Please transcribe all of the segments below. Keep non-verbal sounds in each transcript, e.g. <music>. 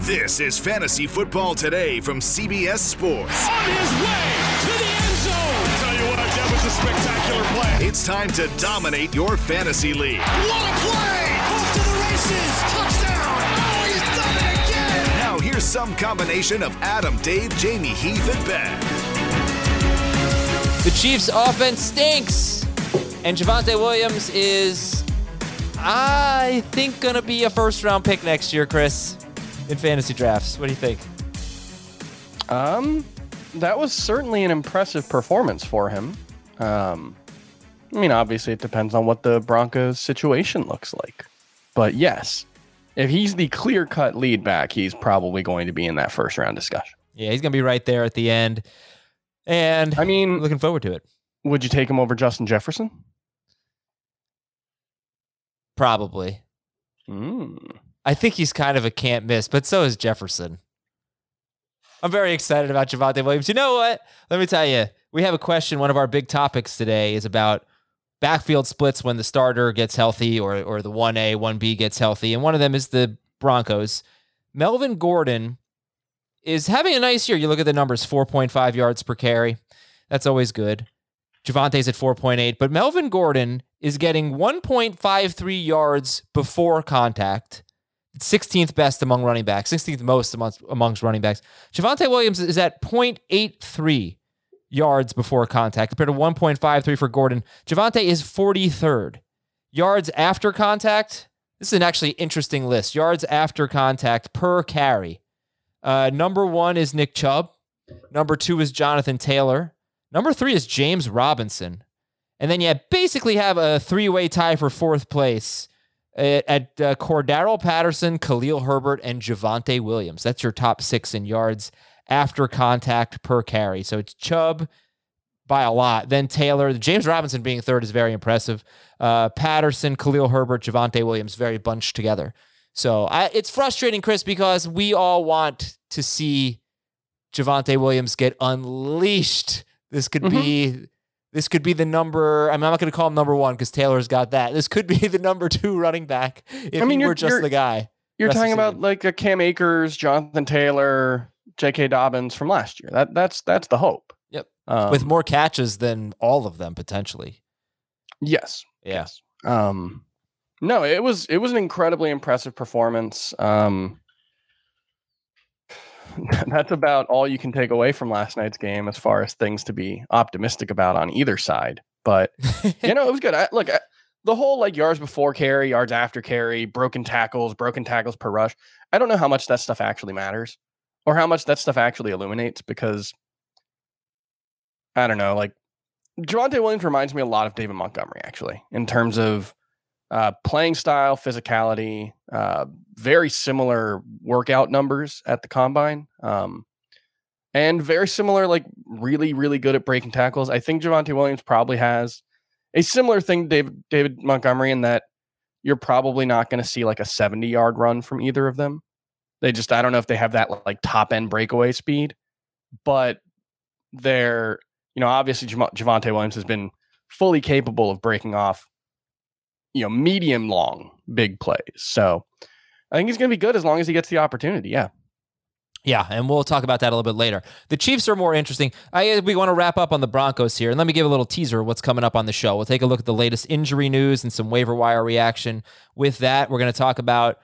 This is Fantasy Football Today from CBS Sports. On his way to the end zone. Tell you what, that was a spectacular play. It's time to dominate your fantasy league. What a play! Off to the races. Touchdown. Oh, he's done it again. Now here's some combination of Adam, Dave, Jamie, Heath, and Ben. The Chiefs' offense stinks, and Javonte Williams is, I think, going to be a first round pick next year, Chris, in fantasy drafts. What do you think? Um, that was certainly an impressive performance for him. Um, I mean, obviously, it depends on what the Broncos' situation looks like. But yes, if he's the clear cut lead back, he's probably going to be in that first round discussion. Yeah, he's going to be right there at the end. And I mean, looking forward to it. would you take him over Justin Jefferson? Probably. Mm. I think he's kind of a can't miss, but so is Jefferson. I'm very excited about Javonte Williams. You know what? Let me tell you, we have a question. One of our big topics today is about backfield splits when the starter gets healthy or, or the 1A, 1B gets healthy. And one of them is the Broncos. Melvin Gordon is having a nice year. You look at the numbers 4.5 yards per carry. That's always good. Javonte's at 4.8, but Melvin Gordon is getting 1.53 yards before contact. 16th best among running backs, 16th most amongst, amongst running backs. Javonte Williams is at 0.83 yards before contact compared to 1.53 for Gordon. Javonte is 43rd. Yards after contact, this is an actually interesting list. Yards after contact per carry. Uh, number one is Nick Chubb. Number two is Jonathan Taylor. Number three is James Robinson. And then you basically have a three way tie for fourth place at, uh, Cordarrelle Patterson, Khalil Herbert, and Javonte Williams. That's your top six in yards after contact per carry. So it's Chubb by a lot. Then Taylor, James Robinson being third is very impressive. Uh, Patterson, Khalil Herbert, Javonte Williams, very bunched together. So I, it's frustrating, Chris, because we all want to see Javonte Williams get unleashed. This could Mm-hmm. be this could be the number. I'm not going to call him number one because Taylor's got that. This could be <laughs> the number two running back if I mean, he you're- were just the guy. You're talking about season. like a Cam Akers, Jonathan Taylor, J.K. Dobbins from last year. That that's that's the hope. Yep. Um, with more catches than all of them potentially. yes, Yeah. yes. Um, no, it was it was an incredibly impressive performance. Um, <laughs> that's about all you can take away from last night's game as far as things to be optimistic about on either side. But <laughs> you know, it was good. I, look, I, the whole like yards before carry, yards after carry, broken tackles, broken tackles per rush. I don't know how much that stuff actually matters or how much that stuff actually illuminates because I don't know. Like Javonte Williams reminds me a lot of David Montgomery, actually, in terms of uh, playing style, physicality, uh, very similar workout numbers at the combine. Um, and very similar, like really, really good at breaking tackles. I think Javonte Williams probably has a similar thing to David David Montgomery in that you're probably not going to see like a 70 yard run from either of them. They just I don't know if they have that like top end breakaway speed, but they're you know obviously Jav- Javonte Williams has been fully capable of breaking off you know medium long big plays. So I think he's going to be good as long as he gets the opportunity. Yeah. Yeah, and we'll talk about that a little bit later. The Chiefs are more interesting. I we want to wrap up on the Broncos here, and let me give a little teaser of what's coming up on the show. We'll take a look at the latest injury news and some waiver wire reaction. With that, we're going to talk about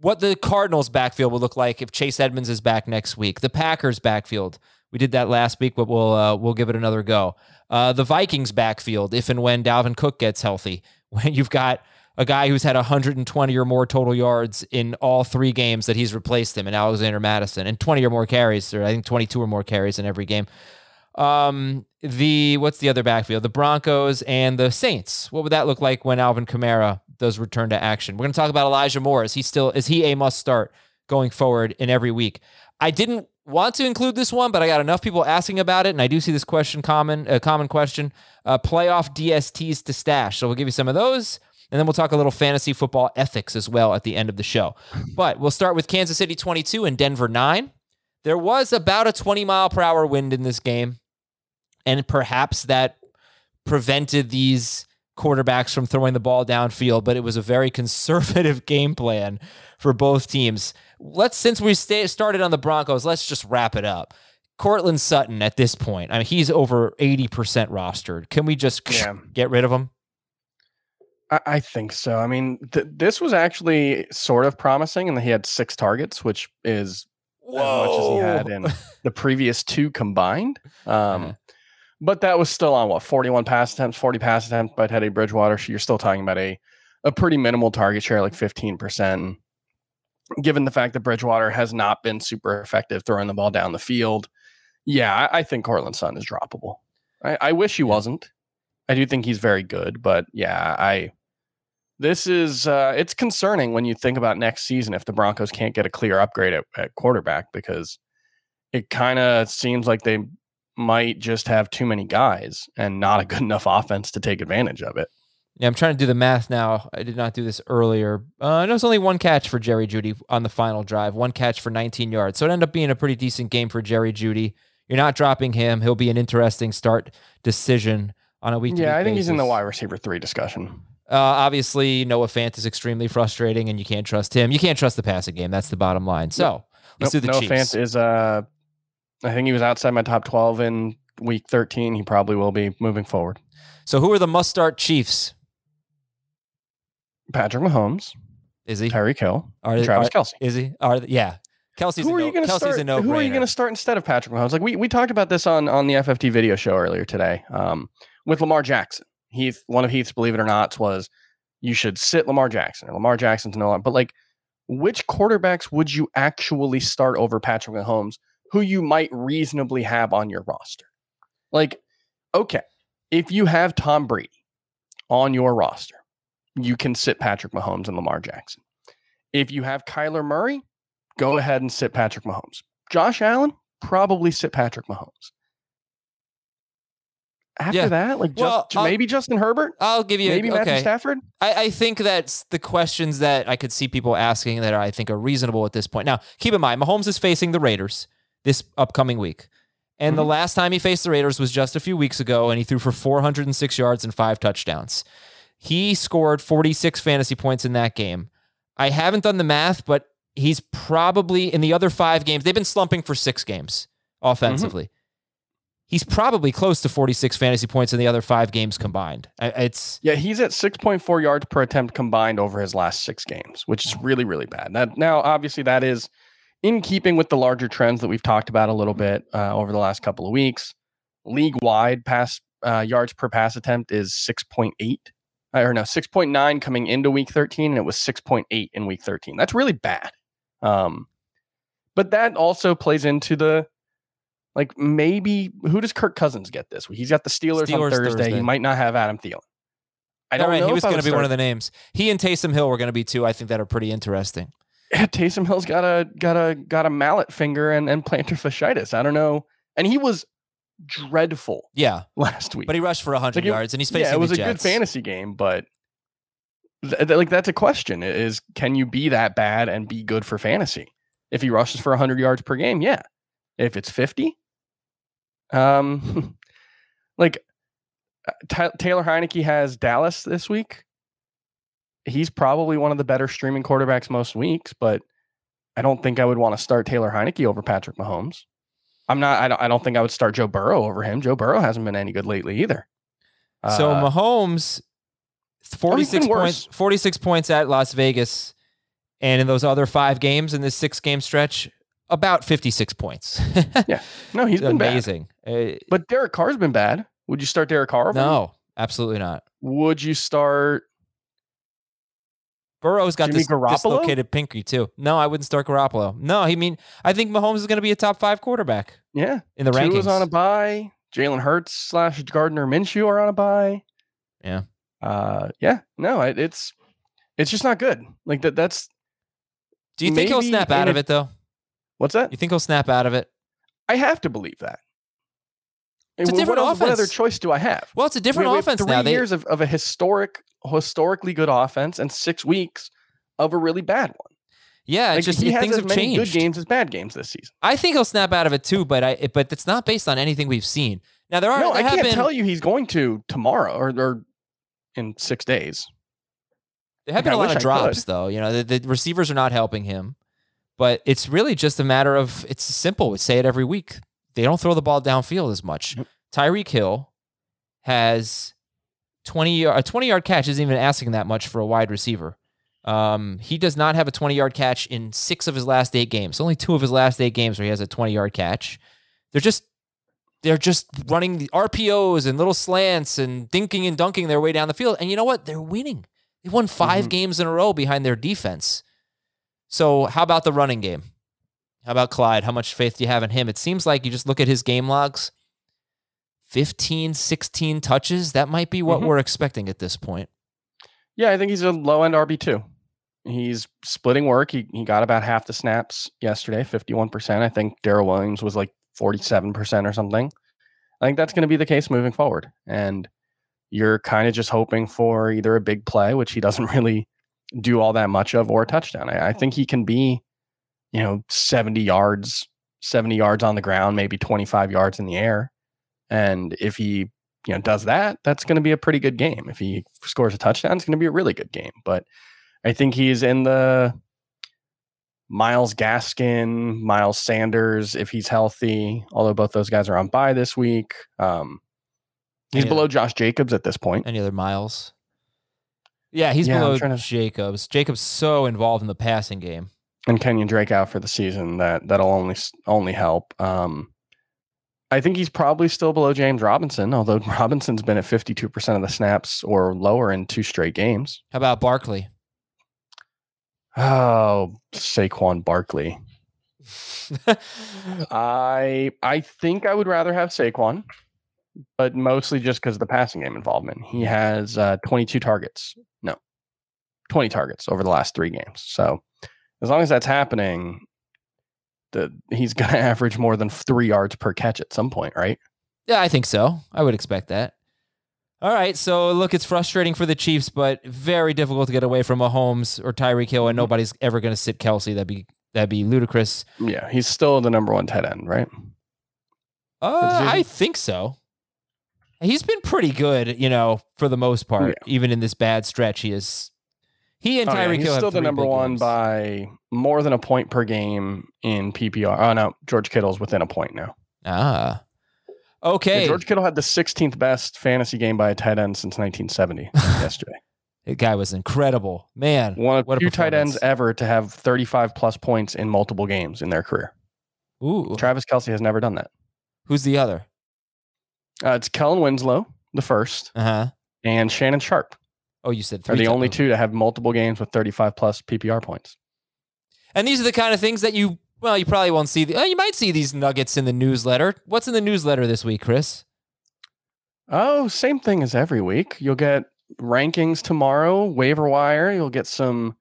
what the Cardinals backfield will look like if Chase Edmonds is back next week. The Packers backfield. We did that last week, but we'll uh, we'll give it another go. Uh, the Vikings backfield, if and when Dalvin Cook gets healthy, <laughs> when you've got a guy who's had 120 or more total yards in all three games that he's replaced him in Alexander Mattison and 20 or more carries, or I think 22 or more carries in every game. Um, the what's the other backfield? The Broncos and the Saints. What would that look like when Alvin Kamara does return to action? We're going to talk about Elijah Moore. Is he still is he a must start going forward in every week? I didn't want to include this one, but I got enough people asking about it, and I do see this question common a common question. Uh, playoff DSTs to stash. So we'll give you some of those. And then we'll talk a little fantasy football ethics as well at the end of the show. But we'll start with Kansas City 22 and Denver 9. There was about a 20 mile per hour wind in this game. And perhaps that prevented these quarterbacks from throwing the ball downfield, but it was a very <laughs> conservative game plan for both teams. Let's, since we stay, started on the Broncos, let's just wrap it up. Courtland Sutton at this point, I mean, he's over 80% rostered. Can we just Yeah. get rid of him? I, I think so. I mean, th- this was actually sort of promising, and he had six targets, which is as much as he had in the previous two combined. <laughs> Um, Yeah. But that was still on what 41 pass attempts, 40 pass attempts by Teddy Bridgewater. So you're still talking about a a pretty minimal target share, like 15%. Given the fact that Bridgewater has not been super effective throwing the ball down the field, yeah, I, I think Courtland Sun is droppable. I, I wish he wasn't. I do think he's very good, but yeah, I this is uh, it's concerning when you think about next season if the Broncos can't get a clear upgrade at, at quarterback because it kind of seems like they might just have too many guys and not a good <laughs> enough offense to take advantage of it. Yeah, I'm trying to do the math now. I did not do this earlier. Uh, it was only one catch for Jerry Jeudy on the final drive, one catch for 19 yards. So it ended up being a pretty decent game for Jerry Jeudy. You're not dropping him. He'll be an interesting start decision on a week. Yeah, I think he's in the wide receiver three discussion. Uh, obviously, Noah Fant is extremely frustrating, and you can't trust him. You can't trust the passing game. That's the bottom line. So let's Nope, do the Noah Chiefs. Fant is uh, I think he was outside my top 12 in week 13. He probably will be moving forward. so who are the must-start Chiefs? Patrick Mahomes, Is he? Tyreek Hill, Are, they, Travis are- Kelce. is he? Are they, yeah? Kelce's who a are no, you going to start? who are you going to start instead of Patrick Mahomes? Like we we talked about this on on the FFT video show earlier today um, with Lamar Jackson. Heath, one of Heath's, believe it or not, was you should sit Lamar Jackson or Lamar Jackson's no, longer, but like which quarterbacks would you actually start over Patrick Mahomes, who you might reasonably have on your roster? Like, okay, if you have Tom Brady on your roster, you can sit Patrick Mahomes and Lamar Jackson. If you have Kyler Murray, go ahead and sit Patrick Mahomes. Josh Allen, probably sit Patrick Mahomes. After Yeah. that, like Well, just, maybe Justin Herbert, I'll give you maybe Matthew okay. Stafford. I, I think that's the questions that I could see people asking that I think are reasonable at this point. Now, keep in mind, Mahomes is facing the Raiders this upcoming week. And the mm-hmm. last time he faced the Raiders was just a few weeks ago, and he threw for 406 yards and five touchdowns. He scored 46 fantasy points in that game. I haven't done the math, but he's probably in the other five games, they've been slumping for six games mm-hmm. offensively. He's probably close to 46 fantasy points in the other five games combined. It's Yeah, he's at 6.4 yards per attempt combined over his last six games, which is really, really bad. That now, obviously, that is in keeping with the larger trends that we've talked about a little bit uh, over the last couple of weeks. League wide pass uh, yards per pass attempt is 6.8. uh, Or no, 6.9 coming into week 13, and it was 6.8 in week 13. That's really bad. Um, but that also plays into the like maybe who does Kirk Cousins get this week? He's got the Steelers, Steelers on Thursday. Thursday. He might not have Adam Thielen. I don't right, know. he was going to be one of the names. He and Taysom Hill were going to be two. I think that are pretty interesting. Yeah, <laughs> Taysom Hill's got a got a got a mallet finger and and plantar fasciitis. I don't know, and he was dreadful Yeah, last week. but he rushed for 100 Like it- yards, and he's facing yeah, it was a good fantasy game, but th- th- like that's a question: is can you be that bad and be good for fantasy? If he rushes for 100 yards per game, yeah. If it's 50, um, <laughs> like uh, Ta Taylor Heinicke has Dallas this week. He's probably one of the better streaming quarterbacks most weeks, but I don't think I would want to start Taylor Heinicke over Patrick Mahomes. I'm not. I don't. I don't think I would start Joe Burrow over him. Joe Burrow hasn't been any good lately either. So Uh, Mahomes, 46 points, 46 points at Las Vegas And in those other five games in this six game stretch, about 56 points. <laughs> Yeah. No, he's been bad. amazing. Uh, But Derek Carr's been bad. Would you start Derek Carr? him? no, absolutely not. Would you start? Burrow's got Jimmy this Garoppolo? dislocated pinky too. No, I wouldn't start Garoppolo. No, I mean, I think Mahomes is going to be a top five quarterback Yeah. in the Tua's rankings. on a bye. Jalen Hurts slash Gardner Minshew are on a bye. Yeah. Uh, yeah. No, it, it's it's just not good. Like that. That's Do you think he'll snap out of it though? What's that? You think he'll snap out of it? I have to believe that. It's a What different else- What other choice do I have? Well, it's a different we, offense three now. They, years of, of a historic, historically good offense, and six weeks of a really bad one. yeah, Like, it's just he things have many changed. good games as bad games this season. I think he'll snap out of it too, but I but it's not based on anything we've seen. Now there are no, there I can't been tell you he's going to tomorrow or, or in six days. there have Like, been I a lot of I drops though. You know, the, the receivers are not helping him, but it's really just a matter of it's simple. We say it every week. They don't throw the ball downfield as much. Yep. Tyreek Hill has 20 a 20 yard catch isn't even asking that much for a wide receiver. Um, he does not have a 20 yard catch in six of his last eight games. Only two of his last eight games where he has a 20 yard catch. They're just they're just running the RPOs and little slants and dinking and dunking their way down the field. And you know what? They're winning. They won 5 Mhm. games in a row behind their defense. So how about the running game? How about Clyde? How much faith do you have in him? It seems like you just look at his game logs. 15, 16 touches. That might be what Mhm. we're expecting at this point. Yeah, I think he's a low end RB two. He's splitting work. He he got about half the snaps yesterday, fifty one percent. I think Darrel Williams was like forty seven percent or something. I think that's going to be the case moving forward. And you're kind of just hoping for either a big play, which he doesn't <laughs> really do all that much of, or a touchdown. I, I think he can be, you know, seventy yards, seventy yards on the ground, maybe twenty five yards in the air. And if he you know does that, that's going to be a pretty good game. If he scores a touchdown, it's going to be a really good game. But I think he's in the Myles Gaskin, Miles Sanders, if he's healthy. Although both those guys are on bye this week, um, he's below Josh Jacobs at this point. Any other miles? Yeah, he's Yeah, below to- Jacobs. Jacobs so involved in the passing game. and Kenyan Drake out for the season. That that'll only only help. Um, I think he's probably still below James Robinson, although <laughs> Robinson's been at fifty two percent of the snaps or lower in two straight games. How about Barkley? Oh, Saquon Barkley. <laughs> I I think I would rather have Saquon, but mostly just because of the passing game involvement. He has uh, 22 targets. No, 20 targets over the last three games. So as long as that's happening, the he's going <laughs> to average more than three yards per catch at some point, right? Yeah, I think so. I would expect that. All right, so look, it's frustrating for the Chiefs, but very difficult to get away from Mahomes or Tyreek Hill, and nobody's ever going to sit Kelce. That'd be that'd be ludicrous. Yeah, he's still the number one tight end, right? Uh. I think so. He's been pretty good, you know, for the most part. Even in this bad stretch, he is. He and Oh, yeah, Tyreek he's Hill still the number one games. by more than a point per game in PPR. Oh no, George Kittle's within a point now. Ah, Yeah, okay. George Kittle had the 16th best fantasy game by a tight end since 1970 <laughs> yesterday. That guy was incredible, man. One of What a tight ends ever to have 35 plus points in multiple games in their career. Ooh, Travis Kelce has never done that. who's the other? Uh, it's Kellen Winslow, the first, Uh huh. and Shannon Sharpe Oh, you said are the only two to have multiple games with 35 plus PPR points. And these are the kind of things that you, well, you probably won't see. The, oh, you might see these nuggets in the newsletter. What's in the newsletter this week, Chris? Oh, same thing as every week. You'll get rankings tomorrow, waiver wire. You'll get some,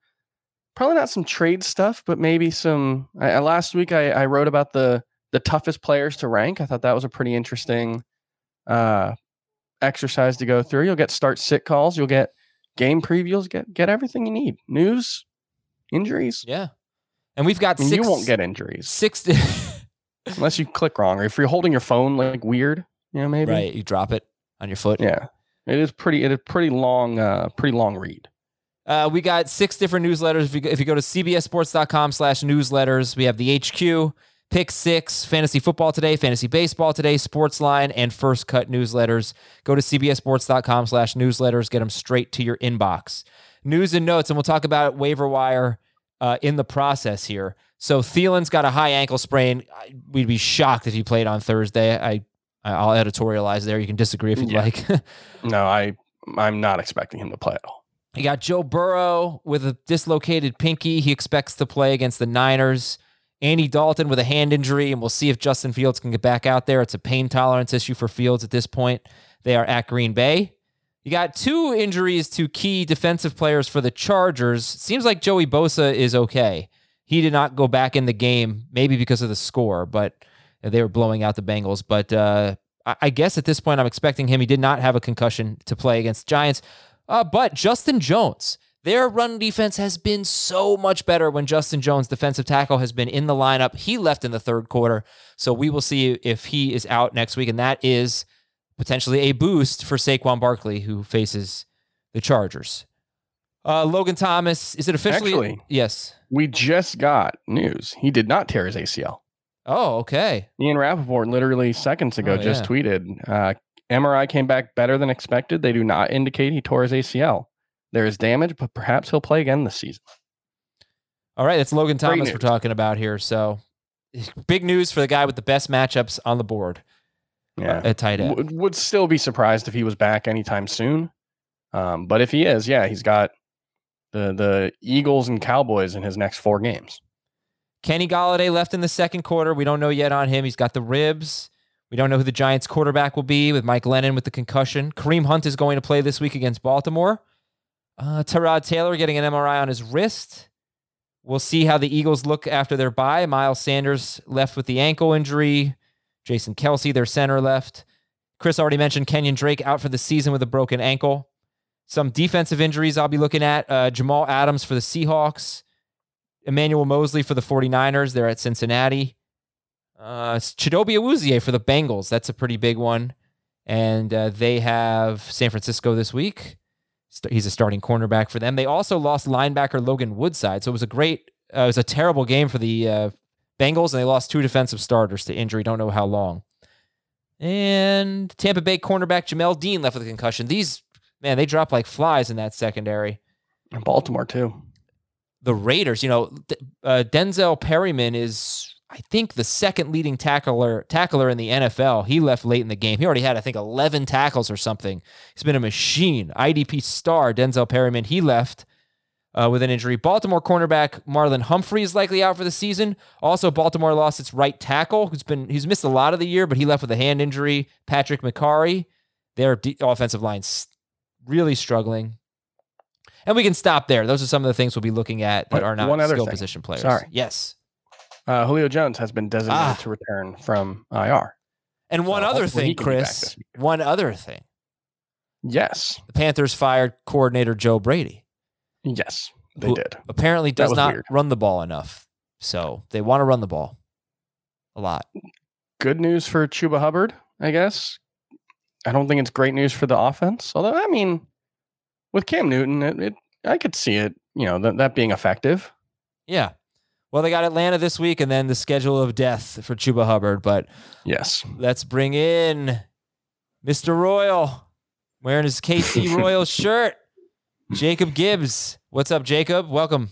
probably not some trade stuff, but maybe some. I- last week I, I wrote about the the toughest players to rank. I thought that was a pretty interesting uh, exercise to go through. You'll get start sit calls. You'll get game previews. Get get everything you need. News, injuries. Yeah. And we've got I mean, six. you won't get injuries six. <laughs> unless you click wrong or if you're holding your phone like weird. You know, maybe. right. You drop it on your foot. Yeah. It is pretty. It is pretty long. Uh, pretty long read. Uh, we got six different newsletters. If you, go- if you go to cbssports.com slash newsletters, we have the HQ, Pick Six, Fantasy Football Today, Fantasy Baseball Today, Sportsline, and First Cut newsletters. Go to cbssports.com slash newsletters. Get them straight to your inbox. News and notes, and we'll talk about waiver wire uh, in the process here. So Thielen's got a high ankle sprain. We'd be shocked if he played on Thursday. I I'll editorialize there. You can disagree if you'd Yeah. like. <laughs> No, I I'm not expecting him to play at all. You got Joe Burrow with a dislocated pinky. He expects to play against the Niners. Andy Dalton with a hand injury, and we'll see if Justin Fields can get back out there. It's a pain tolerance issue for Fields at this point. They are at Green Bay. You got two injuries to key defensive players for the Chargers. Seems like Joey Bosa is okay. He did not go back in the game, maybe because of the score, but they were blowing out the Bengals. But uh, I guess at this point, I'm expecting him. He did not have a concussion to play against Giants. Uh, but Justin Jones, their run defense has been so much better when Justin Jones, defensive tackle, has been in the lineup. He left in the third quarter. So we will see if he is out next week. And that is potentially a boost for Saquon Barkley, who faces the Chargers. Uh, Logan Thomas, is it officially? Actually- yes. We just got news. He did not tear his ACL. Oh, okay. Ian Rapoport literally seconds ago Oh, just yeah. tweeted uh, MRI came back better than expected. They do not indicate he tore his ACL. There is damage, but perhaps he'll play again this season. All right, it's Logan Thomas we're talking about here. So big news for the guy with the best matchups on the board Yeah. at tight end. Would, would still be surprised if he was back anytime soon. Um, but if he is, yeah, he's got the the Eagles and Cowboys in his next four games. Kenny Golladay left in the second quarter. We don't know yet on him. He's got the ribs. We don't know who the Giants quarterback will be with Mike Lennon with the concussion. Kareem Hunt is going to play this week against Baltimore. Uh, Taylor getting an MRI on his wrist. We'll see how the Eagles look after their bye. Miles Sanders left with the ankle injury. Jason Kelce, their center, left. Chris already mentioned Kenyan Drake out for the season with a broken ankle. Some defensive injuries I'll be looking at. Uh, Jamal Adams for the Seahawks. Emmanuel Moseley for the 49ers. They're at Cincinnati. Uh, Chidobe Awuzie for the Bengals. That's a pretty big one. And uh, they have San Francisco this week. He's a starting cornerback for them. They also lost linebacker Logan Woodside. So it was a great, uh, it was a terrible game for the uh, Bengals, and they lost two defensive starters to injury. Don't know how long. And Tampa Bay cornerback Jamel Dean left with a concussion. These, man, they dropped like flies in that secondary And Baltimore too. the Raiders, you know, uh, Denzel Perryman is, I think, the second leading tackler tackler in the NFL. He left late in the game. He already had, I think, 11 tackles or something. He's been a machine. IDP star Denzel Perryman. He left uh, with an injury. Baltimore cornerback Marlon Humphrey is likely out for the season. Also, Baltimore lost its right tackle, who's been he's missed a lot of the year, but he left with a hand injury. Patrick Mekari. their de- offensive line's really struggling. And we can stop there. Those are some of the things we'll be looking at that Wait, are not one skill thing. position players. Sorry. Yes. Uh, Julio Jones has been designated Ah. to return from IR. And one So other thing, can be back Chris. One other thing. Yes, The Panthers fired coordinator Joe Brady. yes, they did. Apparently does not weird. run the ball enough. So they want to run the ball a lot. Good news for Chuba Hubbard, I guess. I don't think it's great news for the offense. Although, I mean, with Cam Newton, it, it I could see it. You know that that being effective. Yeah. Well, they got Atlanta this week and then the schedule of death for Chuba Hubbard. But Yes. let's bring in Mr. Royal wearing his KC <laughs> Royal shirt. Jacob Gibbs. What's up, Jacob? Welcome.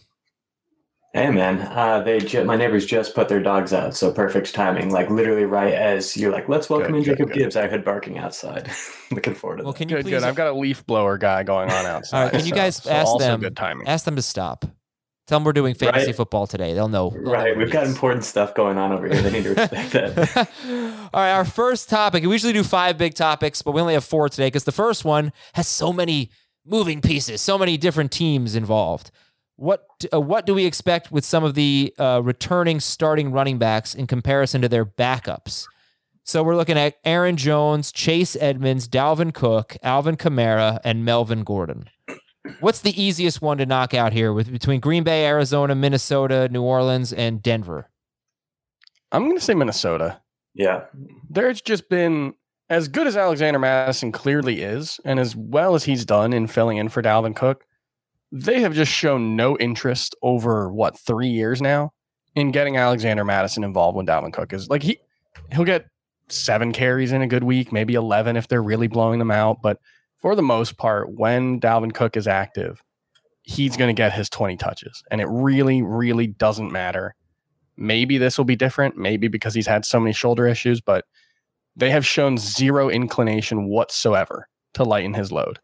Hey man, uh, they ju- my neighbors just put their dogs out, so perfect timing. Like literally right as you're like, let's welcome Good, in good, Jacob good. Gibbs. I heard barking outside. <laughs> Looking forward to Well, that. can you Good, please good. I've got a leaf blower guy going on outside. can you guys so ask also them- Good timing. ask them to stop? Tell them we're doing fantasy Right. football today. They'll know. they'll Right, what we've got important stuff going on over here. They need to respect that. <laughs> All right, our first topic. We usually do five big topics, but we only have four today because the first one has so many moving pieces, so many different teams involved. What uh, what do we expect with some of the uh, returning starting running backs in comparison to their backups? So we're looking at Aaron Jones, Chase Edmonds, Dalvin Cook, Alvin Kamara, and Melvin Gordon. What's the easiest one to knock out here with between Green Bay, Arizona, Minnesota, New Orleans, and Denver? I'm going to say Minnesota. yeah, There's just been as good as Alexander Mattison clearly is, and as well as he's done in filling in for Dalvin Cook. They have just shown no interest over what three years now in getting Alexander Mattison involved when Dalvin Cook is like he he'll get seven carries in a good week, maybe eleven if they're really blowing them out. But for the most part, when Dalvin Cook is active, he's going to get his 20 touches. And it really, really doesn't matter. Maybe this will be different, maybe because he's had so many shoulder issues, but they have shown zero inclination whatsoever to lighten his load.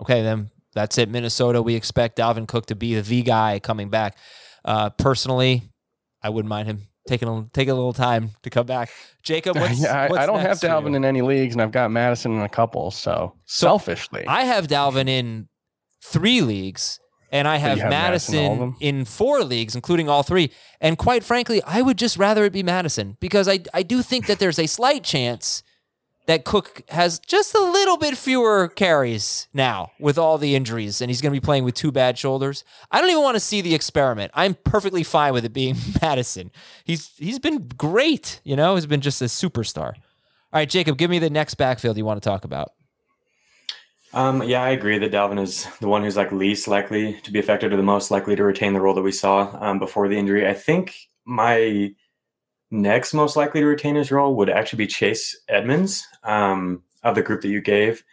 Okay, then that's it. Minnesota, we expect Dalvin Cook to be the V guy coming back. Uh, personally, I wouldn't mind him taking a, taking a little time to come back. Jacob, what's, <laughs> yeah, I, what's I don't have? Dalvin in any leagues, and I've got Mattison in a couple. So, So, selfishly, I have Dalvin in three leagues, and I have, have Mattison in Mattison in four leagues, including all three. And quite frankly, I would just rather it be Mattison because I I do think that there's a slight chance that Cook has just a little bit fewer carries now with all the injuries, and he's going to be playing with two bad shoulders. I don't even want to see the experiment. I'm perfectly fine with it being <laughs> Mattison. He's he's been great, you know. He's been just a superstar. All right, Jacob, give me the next backfield you want to talk about. Um, yeah, I agree that Dalvin is the one who's like least likely to be affected or the most likely to retain the role that we saw um, before the injury. I think my next most likely to retain his role would actually be Chase Edmonds um, of the group that you gave.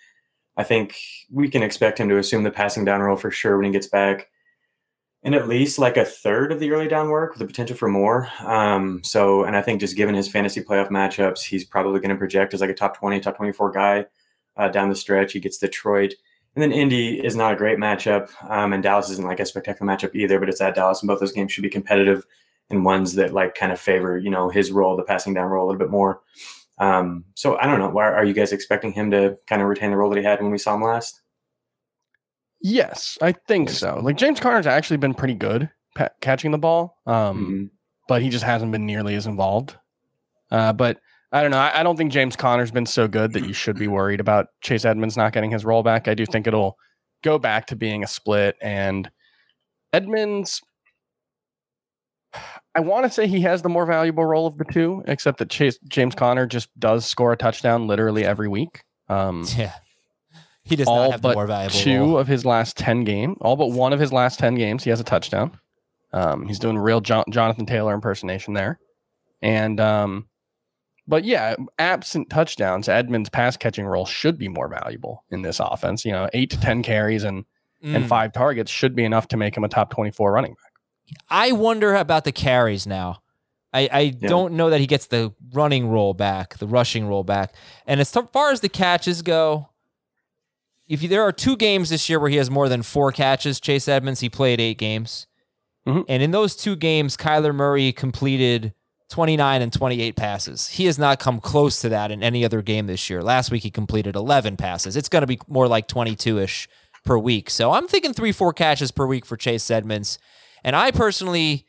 I think we can expect him to assume the passing down role for sure when he gets back. And at least like a third of the early down work with the potential for more. Um, so, and I think just given his fantasy playoff matchups, he's probably going to project as like a top 20, top 24 guy uh, down the stretch. He gets Detroit. And then Indy is not a great matchup. Um, and Dallas isn't like a spectacular matchup either, but it's at Dallas. And both those games should be competitive and ones that like kind of favor, you know, his role, the passing down role a little bit more. Um, so I don't know. Are, are you guys expecting him to kind of retain the role that he had when we saw him last? yes, I think so. Like James Conner's actually been pretty good pa- catching the ball, um, Mhm. but he just hasn't been nearly as involved. Uh, but I don't know. I, I don't think James Conner's been so good that you should be worried about Chase Edmonds not getting his role back. I do think it'll go back to being a split, and Edmonds. I want to say he has the more valuable role of the two, except that Chase James Conner just does score a touchdown literally every week. Um, <laughs> Yeah. He does all not have the but more valuable two role. of his last 10 games, all but one of his last 10 games, he has a touchdown. Um, he's doing real Jon- Jonathan Taylor impersonation there. And, um, but yeah, absent touchdowns, Edmonds' pass catching role should be more valuable in this offense. You know, eight to 10 carries and, and Mm. five targets should be enough to make him a top 24 running back. I wonder about the carries now. I, I Yeah. don't know that he gets the running role back, the rushing role back. And as far as the catches go, if you, there are two games this year where he has more than four catches, Chase Edmonds, he played eight games. Mhm. And in those two games, Kyler Murray completed 29 and 28 passes. He has not come close to that in any other game this year. Last week, he completed 11 passes. It's going to be more like 22 ish per week. So I'm thinking three, four catches per week for Chase Edmonds. And I personally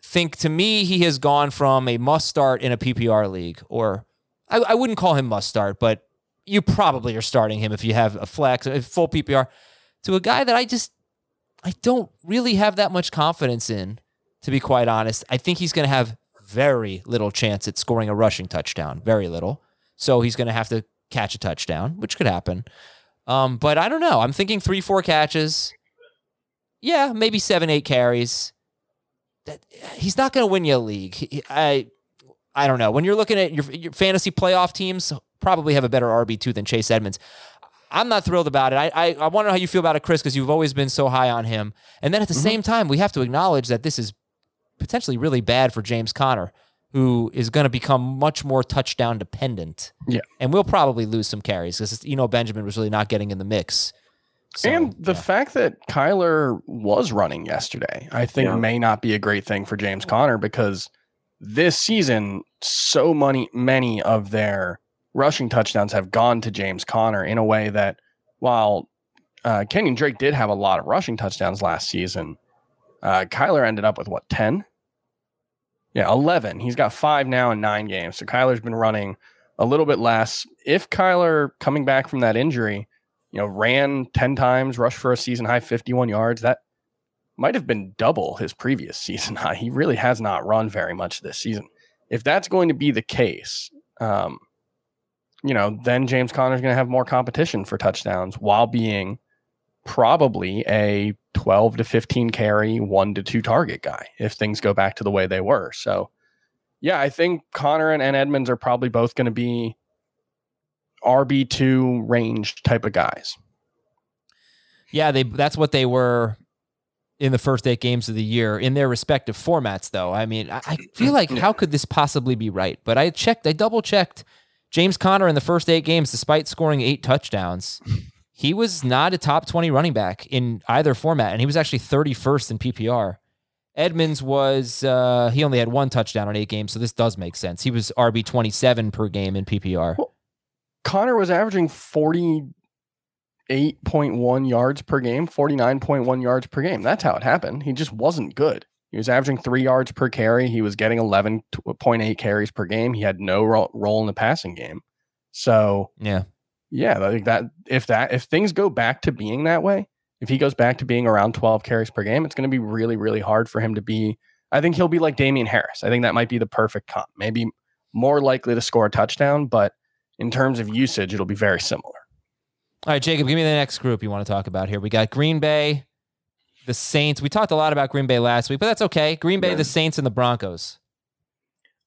think to me, he has gone from a must start in a PPR league, or I, I wouldn't call him must start, but you probably are starting him if you have a flex, a full PPR, to a guy that I just I don't really have that much confidence in, to be quite honest. I think he's going to have very little chance at scoring a rushing touchdown, very little. So he's going to have to catch a touchdown, which could happen. Um, but I don't know. I'm thinking three, four catches. Yeah, maybe seven, eight carries. That he's not going to win you a league. He- I, I don't know. When you're looking at your, your fantasy playoff teams, probably have a better RB two than Chase Edmonds. I'm not thrilled about it. I I, I want to know how you feel about it, Chris, because you've always been so high on him. And then at the mm-hmm. same time, we have to acknowledge that this is potentially really bad for James Conner, who is going to become much more touchdown dependent. Yeah. And we'll probably lose some carries because you know Benjamin was really not getting in the mix. So, and the yeah. fact that Kyler was running yesterday, I think Yeah. may not be a great thing for James Conner because this season, so many many of their rushing touchdowns have gone to James Conner in a way that while uh, Kenyan Drake did have a lot of rushing touchdowns last season, uh, Kyler ended up with what ten? Yeah, eleven. He's got five now in nine games. So Kyler's been running a little bit less. If Kyler coming back from that injury you know, ran 10 times, rushed for a season high 51 yards. That might have been double his previous <laughs> season high. He really has not run very much this season. If that's going to be the case, um, you know, then James Conner's going to have more competition for touchdowns while being probably a 12 to 15 carry, one to two target guy if things go back to the way they were. So, yeah, I think Conner and, and Edmonds are probably both going to be RB2 range type of guys. Yeah, they that's what they were in the first eight games of the year in their respective formats, though. I mean, I, I feel like how could this possibly be right? But I checked, I double checked. James Conner in the first eight games, despite scoring eight touchdowns, he was not a top 20 running back in either format, and he was actually 31st in PPR. Edmonds was, uh, he only had one touchdown in eight games, so this does make sense. He was RB 27 per game in PPR. Conner was averaging 48.1 yards per game, 49.1 yards per game. That's how it happened. He just wasn't good. He was averaging three yards per carry. He was getting 11.8 uh, carries per game. He had no ro- role in the passing game. So, Yeah. yeah, like that, if that, if things go back to being that way, if he goes back to being around 12 carries per game, it's going to be really, really hard for him to be. I think he'll be like Damien Harris. I think that might be the perfect comp. Maybe more likely to score a touchdown, but in terms of usage, it'll be very similar. All right, Jacob, give me the next group you want to talk about here. We got Green Bay, the Saints. We talked a lot about Green Bay last week, but that's okay. Green Bay, Yeah. the Saints, and the Broncos.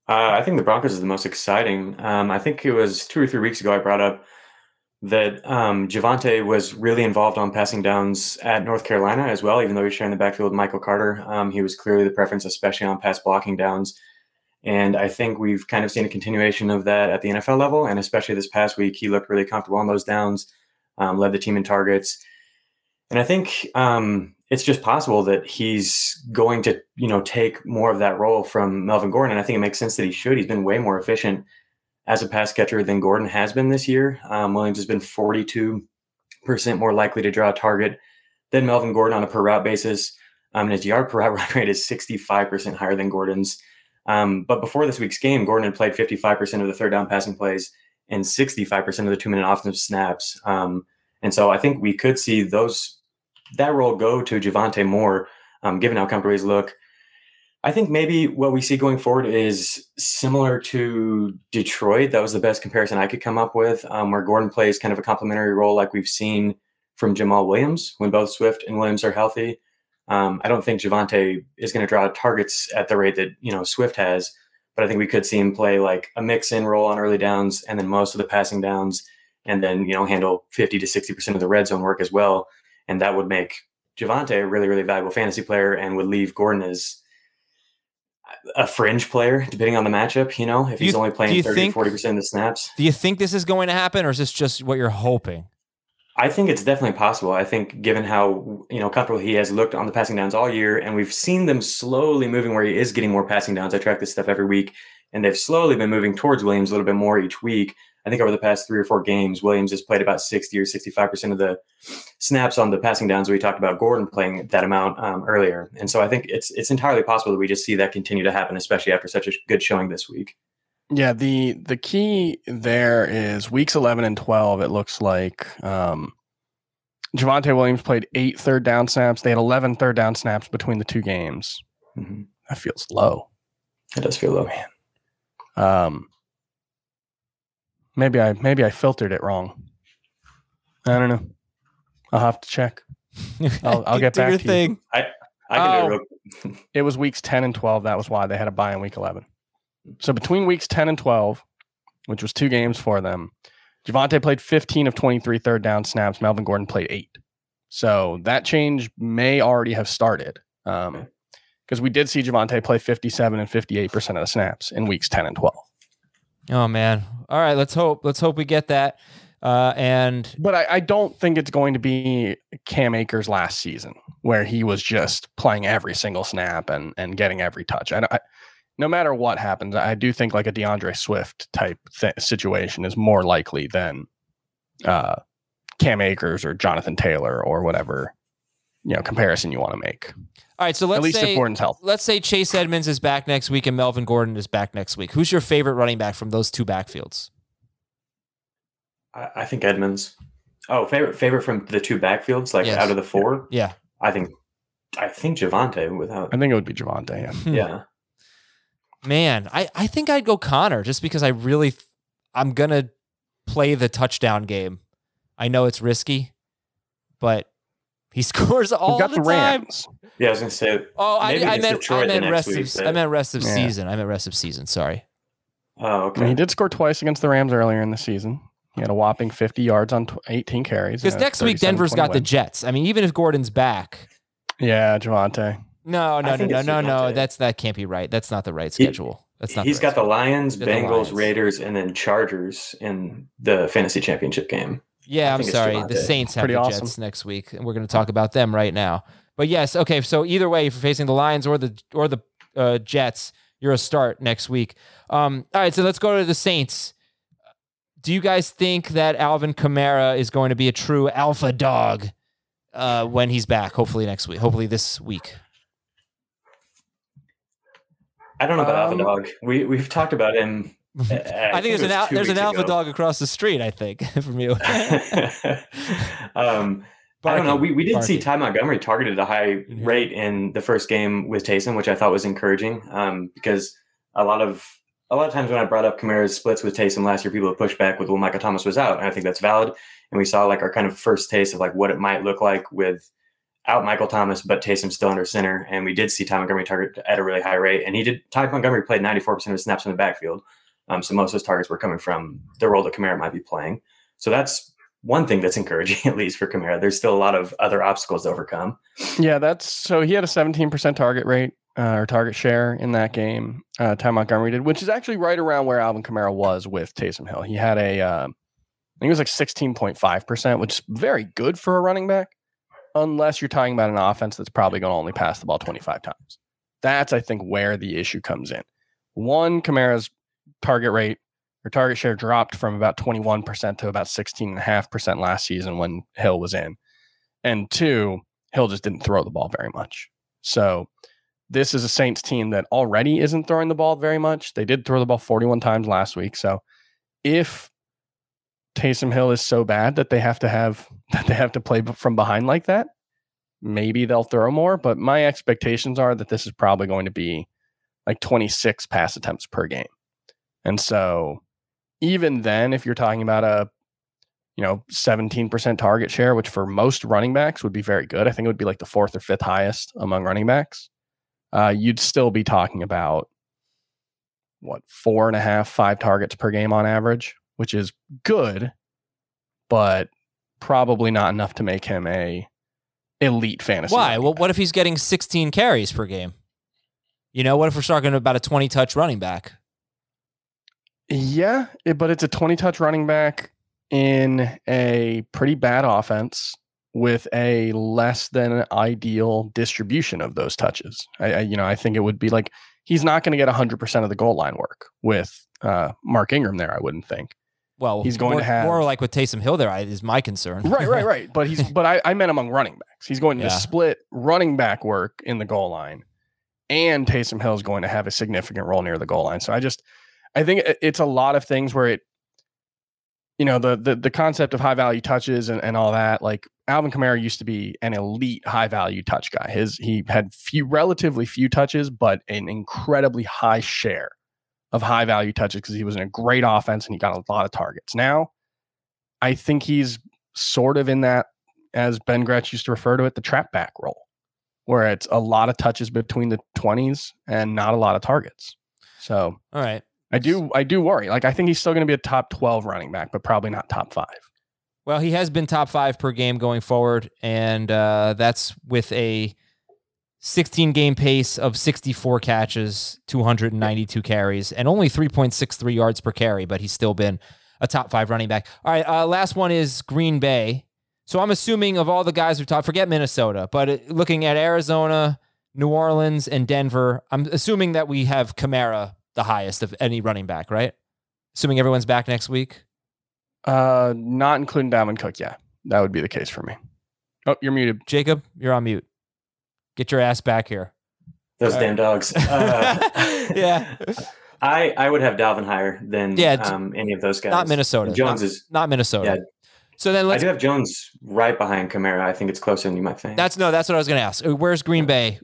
Uh, I think the Broncos is the most exciting. Um, I think it was two or three weeks ago I brought up that um, Javonte was really involved on passing downs at North Carolina as well, even though he was sharing the backfield with Michael Carter. Um, he was clearly the preference, especially on pass blocking downs. And I think we've kind of seen a continuation of that at the NFL level. And especially this past week, he looked really comfortable on those downs, um, led the team in targets. And I think um, it's just possible that he's going to, you know, take more of that role from Melvin Gordon. And I think it makes sense that he should. He's been way more efficient as a pass catcher than Gordon has been this year. Um, Williams has been 42% more likely to draw a target than Melvin Gordon on a per route basis. Um, and his yard per route <laughs> rate is 65% higher than Gordon's. Um, but before this week's game, Gordon had played 55% of the third down passing plays and 65% of the two minute offensive snaps. Um, and so I think we could see those that role go to Javonte Moore, um, given how comfortable he's look. I think maybe what we see going forward is similar to Detroit. That was the best comparison I could come up with, um, where Gordon plays kind of a complementary role like we've seen from Jamaal Williams when both Swift and Williams are healthy. Um, I don't think Javonte is going to draw targets at the rate that you know Swift has, but I think we could see him play like a mix-in role on early downs and then most of the passing downs, and then you know handle 50 to 60 percent of the red zone work as well, and that would make Javonte a really really valuable fantasy player and would leave Gordon as a fringe player depending on the matchup. You know, if he's you- only playing 30 think- 40 percent of the snaps. Do you think this is going to happen, or is this just what you're hoping? I think it's definitely possible. I think given how you know comfortable he has looked on the passing downs all year, and we've seen them slowly moving where he is getting more passing downs. I track this stuff every week, and they've slowly been moving towards Williams a little bit more each week. I think over the past three or four games, Williams has played about sixty or sixty-five percent of the snaps on the passing downs. We talked about Gordon playing that amount um, earlier, and so I think it's it's entirely possible that we just see that continue to happen, especially after such a good showing this week. Yeah, the the key there is weeks 11 and 12 it looks like um Javonte Williams played eight third down snaps. They had 11 third down snaps between the two games. Mhm. That feels low. It does feel low. Man. Um maybe I maybe I filtered it wrong. I don't know. I'll have to check. <laughs> I'll- I'll get Do back your to you. thing. I can Oh. do it <laughs> It was weeks 10 and 12. That was why they had a bye in week 11. So between weeks 10 and 12, which was two games for them, Javonte played 15 of 23 third down snaps. Melvin Gordon played eight. So that change may already have started. Um, because we did see Javonte play 57 and 58% of the snaps in weeks 10 and 12. Oh man. All right, let's hope. Let's hope we get that. Uh, and But I, I don't think it's going to be Cam Akers last season, where he was just playing every single snap and and getting every touch. I, I, no matter what happens, I do think like a D'Andre Swift type th- situation is more likely than uh, Cam Akers or Jonathan Taylor or whatever you know comparison you want to make. all right, so let's At least say if Gordon's health. let's say Chase Edmonds is back next week and Melvin Gordon is back next week. Who's your favorite running back from those two backfields? I, I think Edmonds. Oh, favorite favorite from the two backfields, like Yes. out of the four. Yeah. I think I think Javonte without I think it would be Javonte. Yeah. Hmm. yeah. Man, I, I think I'd go Conner just because I really I'm gonna play the touchdown game. I know it's risky, but he <laughs> scores all got the, the time. Rams. Yeah, I was gonna say Oh, I, I meant I Detroit the meant rest week, of I meant rest of Yeah. season. I meant rest of season. Sorry. Oh, I okay. mean, he did score twice against the Rams earlier in the season. He had a whopping 50 yards on 18 carries. Because next week Denver's got the. Jets. I mean, even if Gordon's back, Yeah, Javonte. No, no, no, no, no, no. That's that can't be right. That's not the right He- schedule. That's not. He's the got right the Lions, They're the Bengals, Lions. Raiders, and then Chargers in the fantasy championship game. Yeah, I I'm sorry. The Saints have Pretty the awesome. Jets next week, and we're going to talk about them right now. But yes, okay. So either way, if you're facing the Lions or the or the uh, Jets, you're a start next week. Um, all right, so let's go to the Saints. Do you guys think that Alvin Kamara is going to be a true alpha dog uh, when he's back? Hopefully next week. Hopefully this week. I don't know about Um, Alpha Dog. We we've talked about him. <laughs> uh, I, think there's an al- there's an alpha ago. dog across the street. I think <laughs> from you. <laughs> um, I don't know. We, we did see. Ty Montgomery targeted a high Mhm. rate in the first game with Taysom, which I thought was encouraging um, because a lot of a lot of times when I brought up Kamara's splits with Taysom last year, people have pushed back with well, Michael Thomas was out, and I think that's valid. And we saw like our kind of first taste of like what it might look like with out Michael Thomas, but Taysom still under center. And we did see Ty Montgomery target at a really high rate, and he did. Ty Montgomery played 94% of his snaps in the backfield, um, so most of those targets were coming from the role that Kamara might be playing. So that's one thing that's <laughs> encouraging, at least for Kamara. There's still a lot of other obstacles to overcome. Yeah, that's so he had a 17% target rate uh, or target share in that game. Uh, Ty Montgomery did, which is actually right around where Alvin Kamara was with Taysom Hill. He had a, uh, I think it was like 16.5%, which is very good for a running back, unless you're talking about an offense that's probably going to only pass the ball 25 times. That's, I think, where the issue comes in. One, Kamara's target rate or target share dropped from about 21% to about 16.5% last season when Hill was in. And two, Hill just didn't throw the ball very much. So this is a Saints team that already isn't throwing the ball very much. They did throw the ball 41 times last week. So if Taysom Hill is so bad that they have to have <laughs> that they have to play from behind like that, maybe they'll throw more. But my expectations are that this is probably going to be like 26 pass attempts per game. And so even then, if you're talking about a you know 17% target share, which for most running backs would be very good. I think it would be like the fourth or fifth highest among running backs. Uh, you'd still be talking about what four and a half, five targets per game on average, which is good, but probably not enough to make him a elite fantasy. Why? Well, what if he's getting 16 carries per game? You know, what if we're talking about a 20 touch running back? Yeah, it- but it's a 20 touch running back in a pretty bad offense with a less than ideal distribution of those touches. I, I you know, I think it would be like he's not going to get 100% of the goal line work with uh, Mark Ingram there, I wouldn't think. Well, He's going more, to have- more like with Taysom Hill There is my concern. Right, right, right. But he's <laughs> but I, I meant among running backs. He's going to Yeah. split running back work in the goal line, and Taysom Hill is going to have a significant role near the goal line. So I just I think it's a lot of things where it, you know, the the the concept of high value touches and, and all that. Like Alvin Kamara used to be an elite high value touch guy. His he had few relatively few touches, but an incredibly high share of high value touches because he was in a great offense and he got a lot of targets. Now, I think he's sort of in that, as Ben Gretch used to refer to it, the trap back role, where it's a lot of touches between the 20s and not a lot of targets. So All right. I do I do worry. Like I think he's still going to be a top 12 running back, but probably not top five. Well, he has been top five per game going forward, and uh, that's with a 16 game pace of 64 catches, 292 carries, and only 3.63 yards per carry, but he's still been a top five running back. All right, uh, last one is Green Bay. So I'm assuming of all the guys we've talked, forget Minnesota, but uh, looking at Arizona, New Orleans, and Denver, I'm assuming that we have Kamara the highest of any running back, right? Assuming everyone's back next week. Uh, not including Dalvin Cook. Yeah, that would be the case for me. Oh, you're muted. Jacob, you're on mute. Get your ass back here. Those All damn dogs. <laughs> Uh, Yeah. I I would have Dalvin higher than Yeah, um, any of those guys. Not Minnesota. Jones not, is. not Minnesota. Yeah. So then I do have Jones right behind Kamara. I think it's closer than you might think. That's no. That's what I was going to ask. Where's Green Bay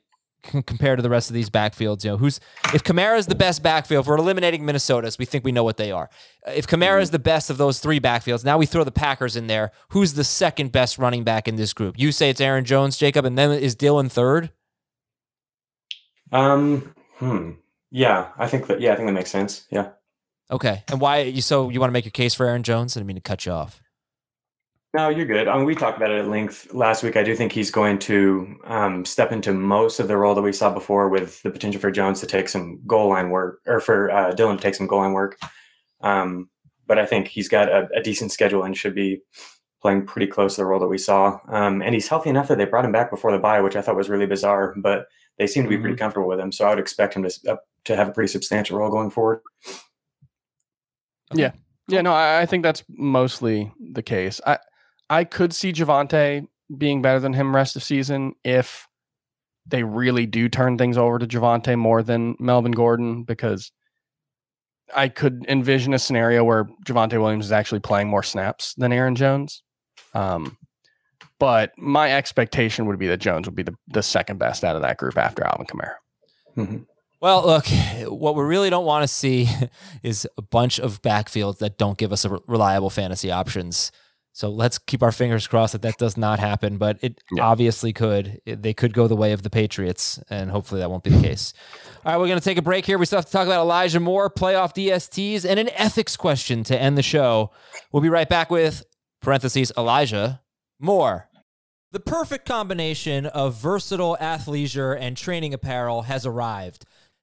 compared to the rest of these backfields? You know, who's if Kamara is the best backfield? If we're eliminating Minnesota's, we think we know what they are. If Kamara is the best of those three backfields, now we throw the Packers in there. Who's the second best running back in this group? You say it's Aaron Jones, Jacob, and then is Dillon third? um. Hmm. Yeah, I think that. Yeah, I think that makes sense. Yeah. Okay. And why? You so you want to make your case for Aaron Jones? I didn't mean to cut you off. No, you're good. I mean, we talked about it at length last week. I do think he's going to um, step into most of the role that we saw before, with the potential for Jones to take some goal line work, or for uh, Dillon to take some goal line work. Um, but I think he's got a, a, decent schedule and should be playing pretty close to the role that we saw. Um, and he's healthy enough that they brought him back before the bye, which I thought was really bizarre. But they seem to be mm-hmm. pretty comfortable with him, so I would expect him to uh, to have a pretty substantial role going forward. Yeah, yeah, no, I, I think that's mostly the case. I I could see Javonte being better than him rest of season if they really do turn things over to Javonte more than Melvin Gordon because I could envision a scenario where Javonte Williams is actually playing more snaps than Aaron Jones. Um, but my expectation would be that Jones would be the, the second best out of that group after Alvin Kamara. Mm-hmm. Well, look, what we really don't want to see <laughs> is a bunch of backfields that don't give us a reliable fantasy options. So let's keep our fingers crossed that that does not happen, but it yeah. obviously could. They could go the way of the Patriots, and hopefully that won't be the case. All right, we're going to take a break here. We still have to talk about Elijah Moore, playoff DSTs, and an ethics question to end the show. We'll be right back with parentheses Elijah Moore. The perfect combination of versatile athleisure and training apparel has arrived.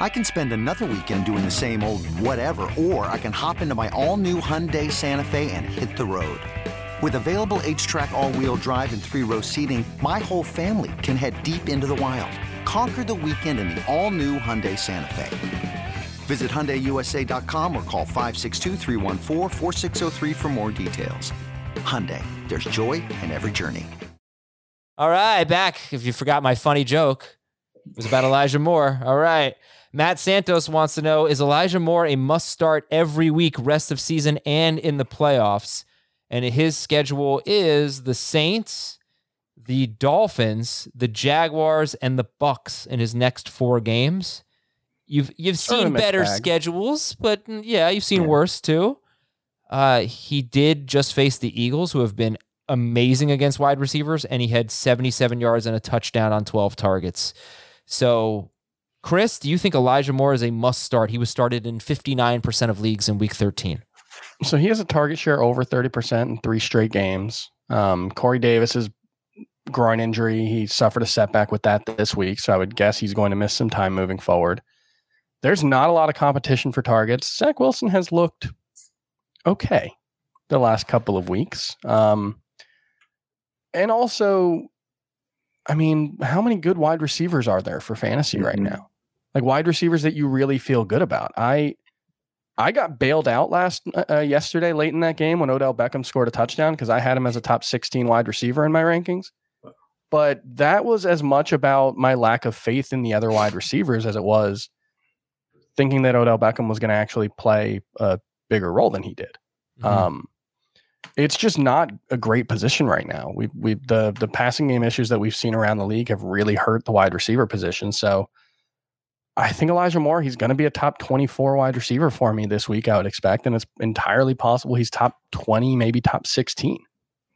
I can spend another weekend doing the same old whatever, or I can hop into my all-new Hyundai Santa Fe and hit the road. With available HTRAC all-wheel drive and three-row seating, my whole family can head deep into the wild. Conquer the weekend in the all-new Hyundai Santa Fe. Visit HyundaiUSA.com or call 562 for more details. Hyundai, there's joy in every journey. All right, back. If you forgot my funny joke, it was about Elijah Moore. All right. Matt Santos wants to know Is Elijah Moore a must start every week, rest of season, and in the playoffs? And his schedule is the Saints, the Dolphins, the Jaguars, and the Bucs in his next four games. You've you've seen better bag. schedules, but mm, yeah, you've seen yeah. worse too. Uh, he did just face the Eagles, who have been amazing against wide receivers, and he had 77 yards and a touchdown on 12 targets. So Chris, do you think Elijah Moore is a must start? He was started in 59% of leagues in week 13. So he has a target share over 30% in three straight games. Um, Corey Davis's groin injury, he suffered a setback with that this week. So I would guess he's going to miss some time moving forward. There's not a lot of competition for targets. Zach Wilson has looked okay the last couple of weeks. Um, and also, I mean, how many good wide receivers are there for fantasy mm-hmm. right now? Like wide receivers that you really feel good about. I I got bailed out last uh, uh yesterday late in that game when Odell Beckham scored a touchdown because I had him as a top 16 wide receiver in my rankings. But that was as much about my lack of faith in the other wide receivers as it was thinking that Odell Beckham was going to actually play a bigger role than he did. Mm-hmm. Um, it's just not a great position right now. We we the the passing game issues that we've seen around the league have really hurt the wide receiver position. So I think Elijah Moore, he's going to be a top 24 wide receiver for me this week, I would expect. And it's entirely possible he's top 20, maybe top 16.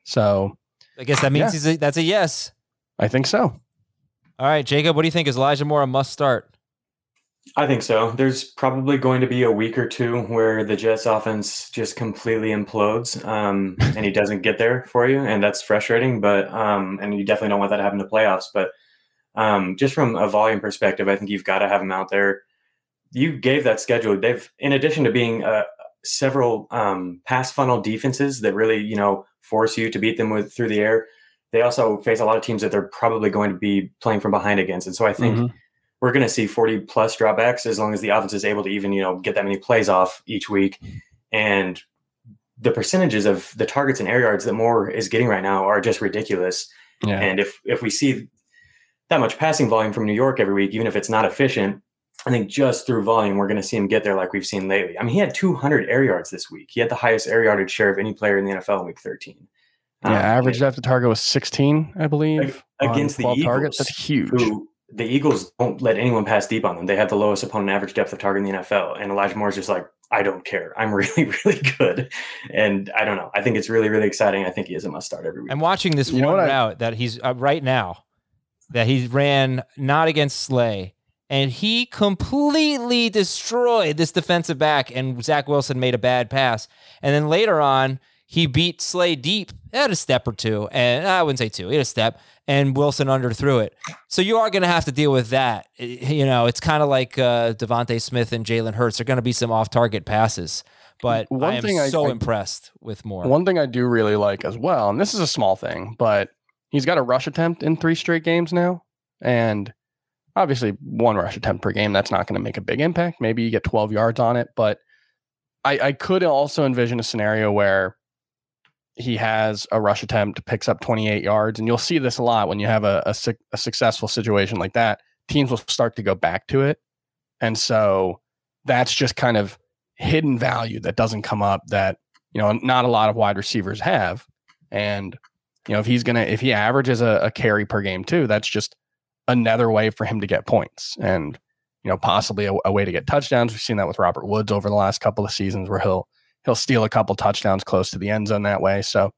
So I guess that means yeah. he's a, that's a yes. I think so. All right, Jacob, what do you think? Is Elijah Moore a must start? I think so. There's probably going to be a week or two where the Jets offense just completely implodes um, <laughs> and he doesn't get there for you. And that's frustrating, but, um, and you definitely don't want that to happen to playoffs. But um, just from a volume perspective, I think you've got to have them out there. You gave that schedule. They've, in addition to being uh, several um, pass funnel defenses that really, you know, force you to beat them with through the air. They also face a lot of teams that they're probably going to be playing from behind against, and so I think mm-hmm. we're going to see 40 plus dropbacks as long as the offense is able to even, you know, get that many plays off each week. And the percentages of the targets and air yards that Moore is getting right now are just ridiculous. Yeah. And if if we see that much passing volume from New York every week, even if it's not efficient. I think just through volume, we're going to see him get there like we've seen lately. I mean, he had 200 air yards this week. He had the highest air yardage share of any player in the NFL in week 13. Yeah, Um, average depth of target was 16, I believe. against the Eagles, targets. That's huge. who the Eagles don't let anyone pass deep on them. They have the lowest opponent average depth of target in the NFL, and Elijah Moore's just like, I don't care. I'm <laughs> really, really good, and I don't know. I think it's really, really exciting. I think he is a must start every week. I'm watching this You know one what I- route that he's uh, right now that he ran not against Slay, and he completely destroyed this defensive back. And Zach Wilson made a bad pass, and then later on he beat Slay deep at a step or two, and I wouldn't say two, he had a step, and Wilson underthrew it. So you are going to have to deal with that. You know, it's kind of like uh, DeVonta Smith and Jalen Hurts. There are going to be some off-target passes. But One I am thing so I- impressed with more. One thing I do really like as well, and this is a small thing, but he's got a rush attempt in three straight games now. And obviously, one rush attempt per game, that's not going to make a big impact. Maybe you get 12 yards on it, but I, I could also envision a scenario where he has a rush attempt, picks up 28 yards, and you'll see this a lot when you have a, a, a successful situation like that. Teams will start to go back to it. And so that's just kind of hidden value that doesn't come up that you know not a lot of wide receivers have and you know if he's gonna if he averages a, a carry per game too that's just another way for him to get points and you know possibly a, a way to get touchdowns we've seen that with robert woods over the last couple of seasons where he'll he'll steal a couple touchdowns close to the end zone that way so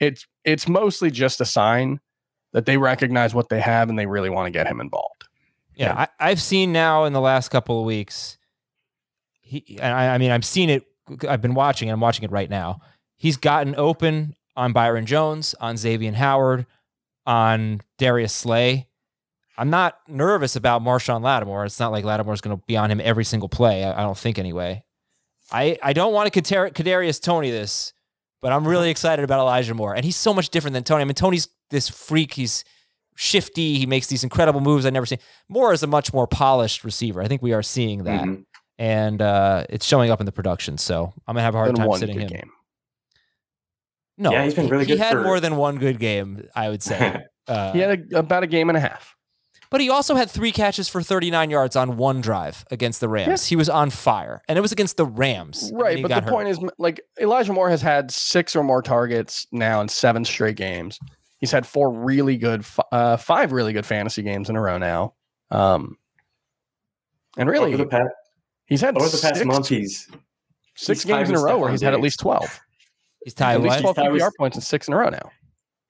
it's it's mostly just a sign that they recognize what they have and they really want to get him involved Yeah, I, I've seen now in the last couple of weeks. He, and I, I mean, I've seen it. I've been watching, and I'm watching it right now. He's gotten open on Byron Jones, on Xavier Howard, on Darius Slay. I'm not nervous about Marshon Lattimore. It's not like Lattimore's going to be on him every single play. I, I don't think anyway. I, I don't want to Kadar- Kadarius Toney this, but I'm really excited about Elijah Moore, and he's so much different than Toney. I mean, Toney's this freak. He's shifty. He makes these incredible moves I've never seen. Moore is a much more polished receiver. I think we are seeing that, Mhm. and uh, it's showing up in the production. So I'm gonna have a hard Been time sitting him. game No, Yeah, he's been really he, good He had for- more than one good game, I would say. <laughs> Uh, he had a, about a game and a half but he also had three catches for 39 yards on one drive against the Rams. He was on fire, and it was against the Rams. Right, but the hurt. point is, like Elijah Moore has had six or more targets now in seven straight games. He's had four really good, uh, five really good fantasy games in a row now. Um, and really, the past, he's had over the past six, month, he's six he's games in a row where he's had at least twelve, he's tied at least twelve He's tied with- PPR points in six in a row now.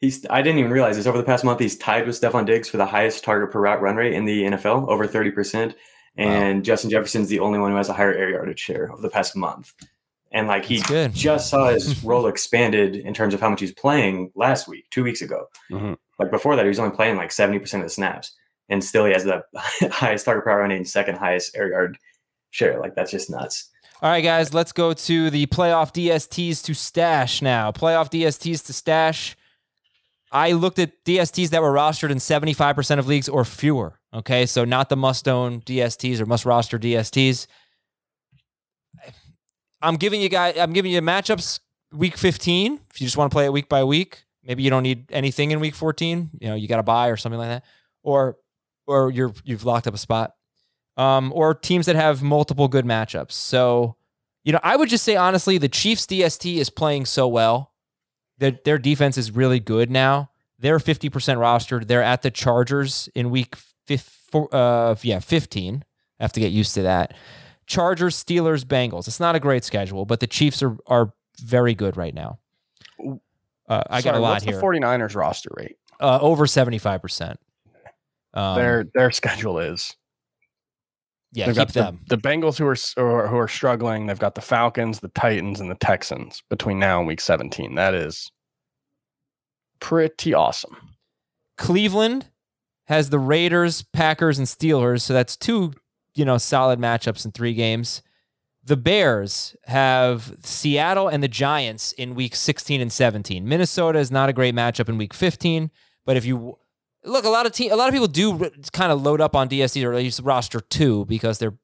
He's I didn't even realize this. Over the past month, he's tied with Stefon Diggs for the highest target per route run rate in the NFL, over 30%. And Justin Jefferson's the only one who has a higher air yardage share over the past month. And like he good. just saw his <laughs> role expanded in terms of how much he's playing last week, two weeks ago. Mhm. Like before that, he was only playing like 70% of the snaps. And still he has the <laughs> highest target per route run rate and second highest air yard share. Like that's just nuts. All right, guys, let's go to the playoff DSTs to stash now. Playoff DSTs to stash. I looked at DSTs that were rostered in 75% of leagues or fewer. Okay, so not the must own DSTs or must roster DSTs. I'm giving you guys, I'm giving you matchups week 15. If you just want to play it week by week, maybe you don't need anything in week 14. You know, you got to buy or something like that, or or you're you've locked up a spot. Um, or teams that have multiple good matchups. So, you know, I would just say honestly, the Chiefs DST is playing so well. That their defense is really good now. They're 50% rostered. They're at the Chargers in week fif- four, uh, yeah, 15. I have to get used to that. Chargers, Steelers, Bengals. It's not a great schedule, but the Chiefs are are very good right now. Uh, I got Sorry, a lot what's here. The 49ers roster rate. uh, over 75%. Um, their their schedule is. Yeah, They've keep got the, them. the Bengals who are, who are struggling. They've got the Falcons, the Titans, and the Texans between now and week 17. That is pretty awesome. Cleveland has the Raiders, Packers, and Steelers. So that's two, you know, solid matchups in three games. The Bears have Seattle and the Giants in week 16 and 17. Minnesota is not a great matchup in week 15, but if you look, a lot of te- a lot of people do kind of load up on DST or at least roster two because they're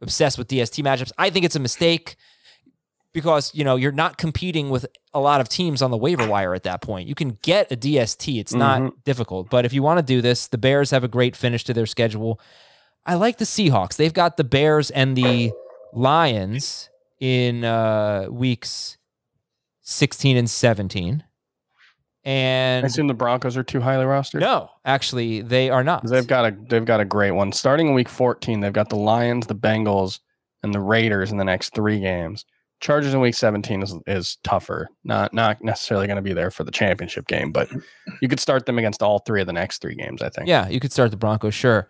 obsessed with DST matchups. I think it's a mistake because you know you're not competing with a lot of teams on the waiver wire at that point. You can get a DST; it's not difficult. But if you want to do this, the Bears have a great finish to their schedule. I like the Seahawks. They've got the Bears and the Lions in uh, weeks 16 and 17. I assume the Broncos are too highly rostered. no, actually, they are not. They've got a they've got a great one. Starting in week 14, they've got the Lions, the Bengals, and the Raiders in the next three games. Chargers in week 17 is is tougher. Not not necessarily going to be there for the championship game, but you could start them against all three of the next three games, I think. Yeah, you could start the Broncos, sure.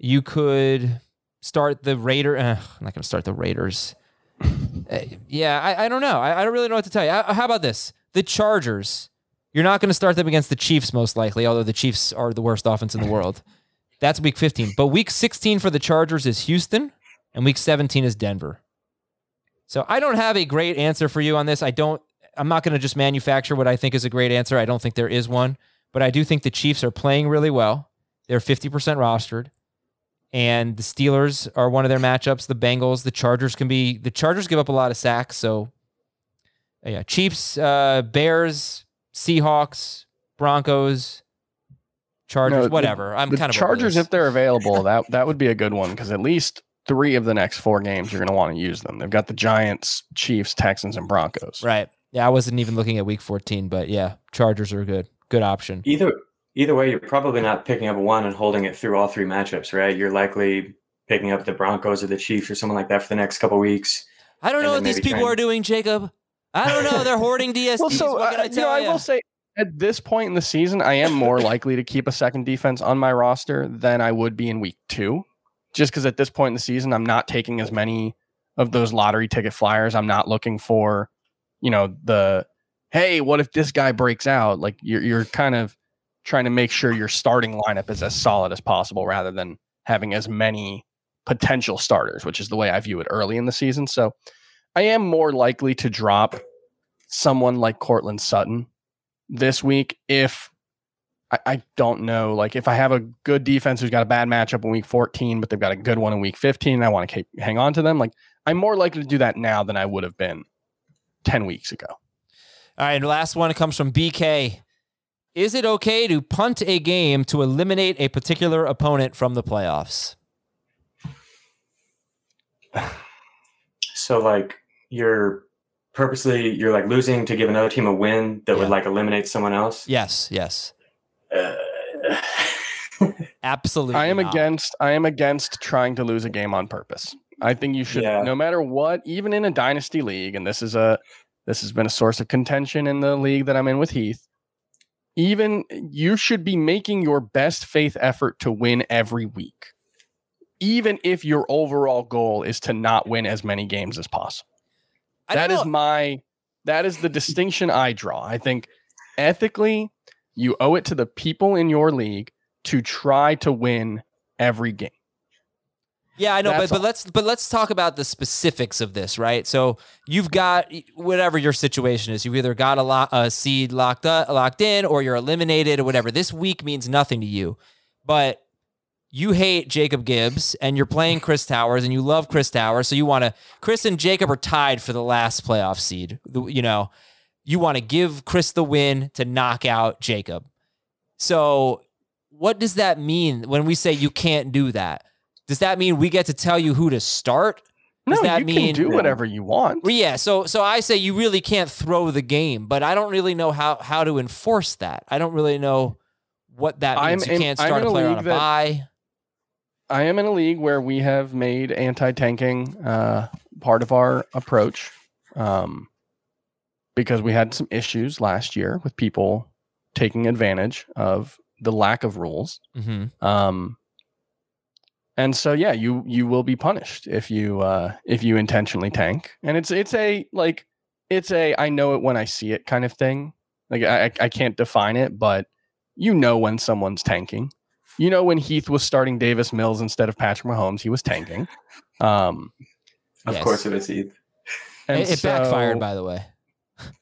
You could start the Raider. Uh, I'm not going to start the Raiders. Uh, yeah, I, I don't know. I, I don't really know what to tell you. Uh, how about this? The Chargers. You're not going to start them against the Chiefs, most likely, although the Chiefs are the worst offense in the world. That's week 15. But week 16 for the Chargers is Houston, and week 17 is Denver. So I don't have a great answer for you on this. I don't. I'm not going to just manufacture what I think is a great answer. I don't think there is one, but I do think the Chiefs are playing really well. They're 50% rostered. And the Steelers are one of their matchups. The Bengals, the Chargers can be the Chargers give up a lot of sacks. So yeah, Chiefs, uh, Bears, Seahawks, Broncos, Chargers, No, the- whatever. I'm the kind of Chargers, if they're available, <laughs> that that would be a good one because at least three of the next four games you're going to want to use them. They've got the Giants, Chiefs, Texans, and Broncos. right. Yeah, I wasn't even looking at week 14, but yeah, Chargers are good. Good option. Either either way, you're probably not picking up one and holding it through all three matchups, right? You're likely picking up the Broncos or the Chiefs or someone like that for the next couple weeks. I don't know what these people try are doing, Jacob. I don't know. They're hoarding DSTs. <laughs> Well, so what can uh, I you know, I will say at this point in the season, I am more likely to keep a second defense on my roster than I would be in week two, just because at this point in the season, I'm not taking as many of those lottery ticket flyers. I'm not looking for, you know, the hey, what if this guy breaks out? Like you're you're kind of trying to make sure your starting lineup is as solid as possible rather than having as many potential starters, which is the way I view it early in the season. So I am more likely to drop someone like Courtland Sutton this week if I, I don't know, like if I have a good defense who's got a bad matchup in week 14, but they've got a good one in week 15, and I want to keep hang on to them, like I'm more likely to do that now than I would have been 10 weeks ago. All right, last one comes from BK. Is it okay to punt a game to eliminate a particular opponent from the playoffs? <sighs> So like you're purposely you're like losing to give another team a win that Yeah. would like eliminate someone else. Yes, yes. Uh, <laughs> Absolutely. I am not. against I am against trying to lose a game on purpose. I think you should Yeah. no matter what, even in a dynasty league, and this is a this has been a source of contention in the league that I'm in with Heath. Even you should be making your best faith effort to win every week. Even if your overall goal is to not win as many games as possible. That is my that is the distinction I draw. I think ethically you owe it to the people in your league to try to win every game. Yeah, I know, but That's but all. let's but let's talk about the specifics of this, right? So you've got whatever your situation is. You've either got a, lo- a seed locked up, locked in, or you're eliminated, or whatever. This week means nothing to you, but you hate Jacob Gibbs, and you're playing Chris Towers, and you love Chris Towers, so you want to. Chris and Jacob are tied for the last playoff seed. You know, you want to give Chris the win to knock out Jacob. So, what does that mean when we say you can't do that? Does that mean we get to tell you who to start? Does no, that you mean can do whatever you want. Yeah, so so I say you really can't throw the game, but I don't really know how how to enforce that. I don't really know what that I'm means. you in- can't I'm start a a player on a that- bye. I am in a league where we have made anti-tanking uh, part of our approach um, because we had some issues last year with people taking advantage of the lack of rules. hmm Um, and so yeah, you you will be punished if you uh, if you intentionally tank. And it's it's a like it's a I know it when I see it kind of thing. Like I- I can't define it, but you know when someone's tanking. You know when Heath was starting Davis Mills instead of Patrick Mahomes, he was tanking. Um, of Yes. course it is Heath. and It, it backfired, by the way.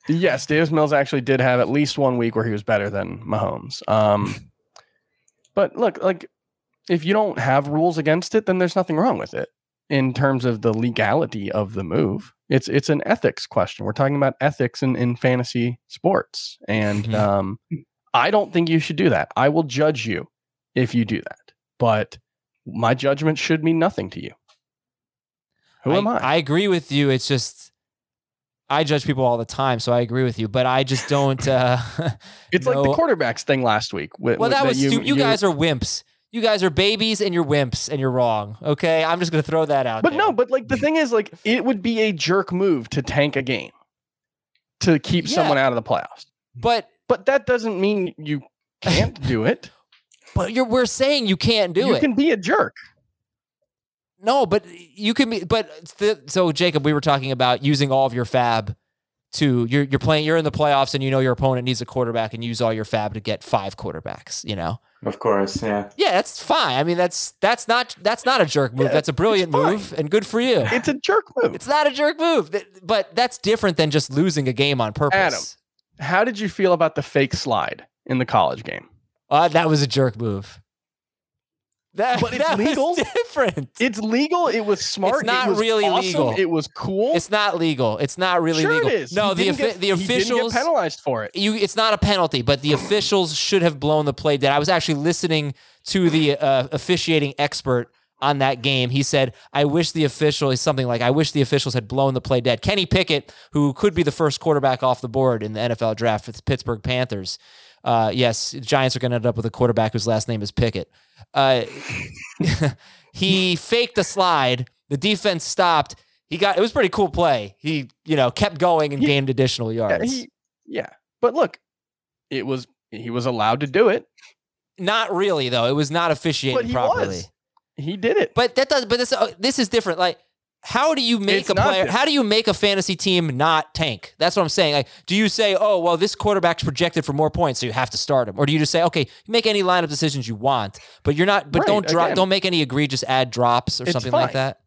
Yes, Davis Mills actually did have at least one week where he was better than Mahomes. Um, but look, like if you don't have rules against it, then there's nothing wrong with it in terms of the legality of the move. It's it's an ethics question. We're talking about ethics in, in fantasy sports. And Mhm. um, I don't think you should do that. I will judge you if you do that. But my judgment should mean nothing to you. Who am I? I agree with you. It's just I judge people all the time, so I agree with you. But I just don't. Uh, <laughs> It's like the quarterbacks thing last week. wi- Well, wi- that was you, you, guys are wimps. You guys are babies and you're wimps and you're wrong. Okay, I'm just gonna throw that out. But there. no, but like the thing is, like it would be a jerk move to tank a game to keep Yeah. someone out of the playoffs. but But that doesn't mean you can't <laughs> do it. But you're we're saying you can't do you it. You can be a jerk. No, but you can be. But the, so Jacob, we were talking about using all of your fab to you're you're playing. You're in the playoffs, and you know your opponent needs a quarterback, and use all your fab to get five quarterbacks. You know, Of course, yeah. yeah, that's fine. I mean, that's that's not that's not a jerk move. Yeah, that's a brilliant move, and good for you. It's a jerk move. It's not a jerk move, but that's different than just losing a game on purpose. Adam. How did you feel about the fake slide in the college game? Uh, that was a jerk move. That, But it's legal. different. It's legal. It was smart. not it was really awesome, legal. It was cool. It's not legal. It's not really sure legal. it is. No, He the get- the he didn't get officials penalized for it. you it's not a penalty, but the officials should have blown the play dead. I was actually listening to the uh, officiating expert on that game. He said, "I wish the official is something like I wish the officials had blown the play dead." Kenny Pickett, who could be the first quarterback off the board in the NFL draft for the Pittsburgh Panthers. Uh, yes, the Giants are going to end up with a quarterback whose last name is Pickett. Uh, <laughs> he faked a slide. The defense stopped. He got it was a pretty cool play. He, you know, kept going and He- gained additional Yeah, yards. he, yeah. But look, it was he was allowed to do it. Not really though. It was not officiated But he properly. was. He did it. But that does. But this uh, this is different. Like, how do you make It's a player? How do you make a fantasy team not tank? That's what I'm saying. Like, do you say, oh well, this quarterback's projected for more points, so you have to start him, or do you just say, okay, make any lineup decisions you want, but you're not, but Right, don't drop, don't make any egregious add drops or It's something like that.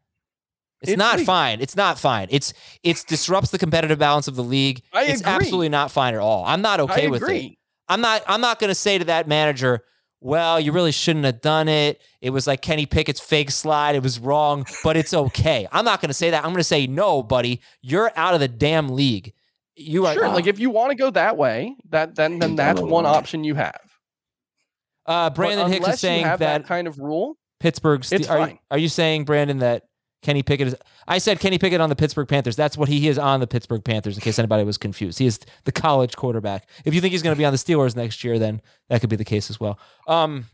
It's, It's not legal. fine. It's not fine. It's it's disrupts the competitive balance of the league. I it's agree. absolutely not fine at all. I'm not okay with it. I'm not I'm not going to say to that manager, "Well, you really shouldn't have done it. It was like Kenny Pickett's fake slide. It was wrong, but it's okay." I'm not going to say that. I'm going to say, "No, buddy, you're out of the damn league. You are Sure. Like if you want to go that way, that then then that's one option you have. uh But Brandon Hicks is saying you have that, that kind of rule. Pittsburgh's it's are, fine. are you saying Brandon that Kenny Pickett is I said Kenny Pickett on the Pittsburgh Panthers. That's what he is on the Pittsburgh Panthers in case anybody was confused. He is the college quarterback. If you think he's going to be on the Steelers next year then that could be the case as well. Um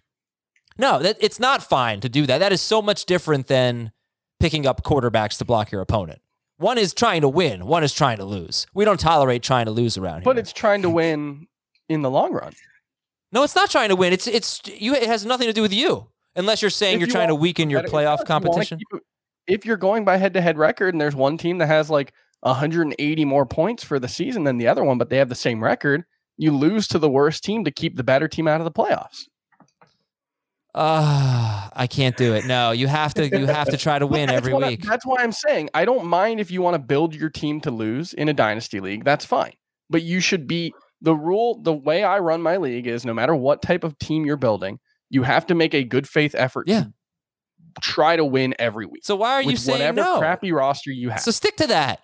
no, that it's not fine to do that. That is so much different than picking up quarterbacks to block your opponent. One is trying to win, one is trying to lose. We don't tolerate trying to lose around here. But it's trying to win in the long run. No, it's not trying to win. It's it's you it has nothing to do with you. Unless you're saying If you're you trying to weaken your playoff competition. you wanna competition. keep it- If you're going by head to head record and there's one team that has like 180 more points for the season than the other one, but they have the same record, you lose to the worst team to keep the better team out of the playoffs. Ah, I can't do it. No, you have to. You have to try to <laughs> win every what I- week. that's why I'm saying I don't mind if you want to build your team to lose in a dynasty league. That's fine. But you should be the rule. The way I run my league is no matter what type of team you're building, you have to make a good faith effort Yeah. to try to win every week. So why are you with saying whatever no? crappy roster you have. So stick to that.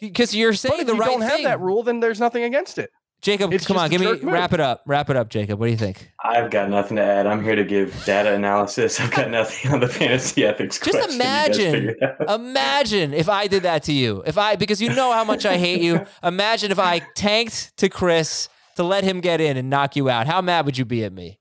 Because you're but saying if the you right don't have thing. that rule, then there's nothing against it. Jacob, It's come on, give me move. wrap it up. Wrap it up, Jacob. What do you think? I've got nothing to add. I'm here to give data analysis. I've got nothing on the fantasy ethics Just question. Imagine, figure it out. imagine if I did that to you. If I, because you know how much I hate you. <laughs> Imagine if I tanked to Chris to let him get in and knock you out. How mad would you be at me?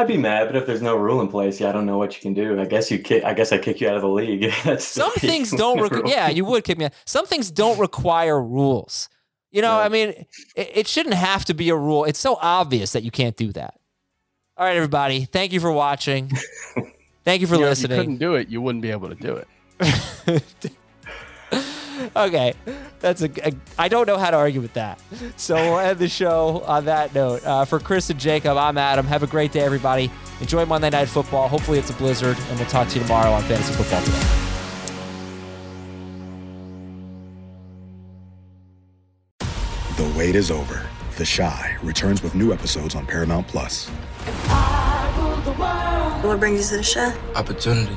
I'd be mad, but if there's no rule in place, yeah, I don't know what you can do. I guess you kick. I guess I kick you out of the league. <laughs> That's the Some league things <laughs> don't. Requ- yeah, you would kick me out. Some things don't require rules. You know, No. I mean, it, it shouldn't have to be a rule. It's so obvious that you can't do that. All right, everybody. Thank you for watching. <laughs> Thank you for You know, if you couldn't do it, you wouldn't be able to do it. Okay, that's a, a. I don't know how to argue with that. So we'll end the show on that note. Uh, for Chris and Jacob, I'm Adam. Have a great day, everybody. Enjoy Monday Night Football. Hopefully, it's a blizzard, and we'll talk to you tomorrow on Fantasy Football Today. The wait is over. The Chi returns with new episodes on Paramount Plus. What brings you to the show? Opportunity.